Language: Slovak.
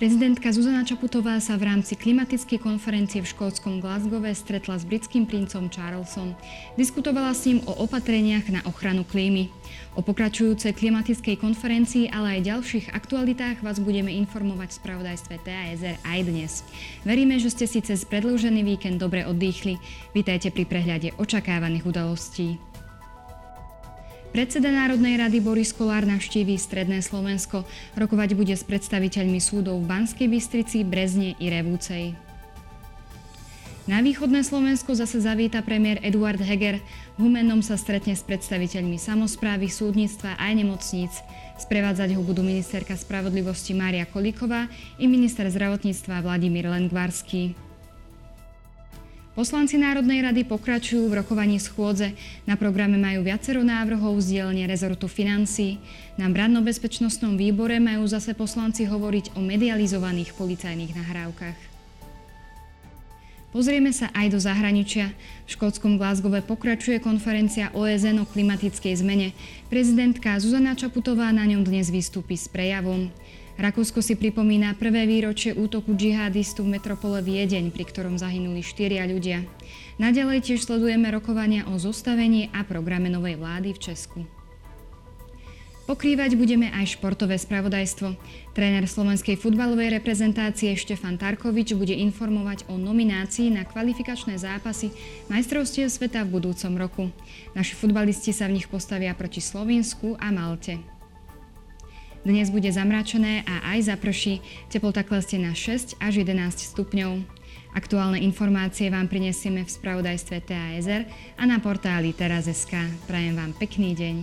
Prezidentka Zuzana Čaputová sa v rámci klimatickej konferencie v škótskom Glasgowe stretla s britským princom Charlesom. Diskutovala s ním o opatreniach na ochranu klímy. O pokračujúcej klimatickej konferencii, ale aj ďalších aktualitách vás budeme informovať v spravodajstve TASR aj dnes. Veríme, že ste si cez predĺžený víkend dobre oddychli. Vítajte pri prehľade očakávaných udalostí. Predseda Národnej rady Boris Kolár navštíví Stredné Slovensko. Rokovať bude s predstaviteľmi súdov v Banskej Bystrici, Brezne i Revúcej. Na východné Slovensko zase zavíta premiér Eduard Heger. V Humennom sa stretne s predstaviteľmi samozprávy, súdnictva aj nemocníc. Sprevádzať ho budú ministerka spravodlivosti Mária Kolíková i minister zdravotníctva Vladimír Lengvarský. Poslanci Národnej rady pokračujú v rokovaní schôdze. Na programe majú viacero návrhov z dielne rezortu financí. Na branno-bezpečnostnom výbore majú zase poslanci hovoriť o medializovaných policajných nahrávkach. Pozrieme sa aj do zahraničia. V škótskom Glasgowe pokračuje konferencia OSN o klimatickej zmene. Prezidentka Zuzana Čaputová na ňom dnes vystúpi s prejavom. Rakúsko si pripomína prvé výročie útoku džihadistu v metropole Viedeň, pri ktorom zahynuli štyria ľudia. Naďalej tiež sledujeme rokovania o zostavení a programe novej vlády v Česku. Pokrývať budeme aj športové spravodajstvo. Tréner slovenskej futbalovej reprezentácie Štefan Tarkovič bude informovať o nominácii na kvalifikačné zápasy majstrovstiev sveta v budúcom roku. Naši futbalisti sa v nich postavia proti Slovensku a Malte. Dnes bude zamračené a aj zaprší. Teplota klestie na 6 až 11 stupňov. Aktuálne informácie vám prinesieme v spravodajstve TASR a na portáli teraz.sk. Prajem vám pekný deň.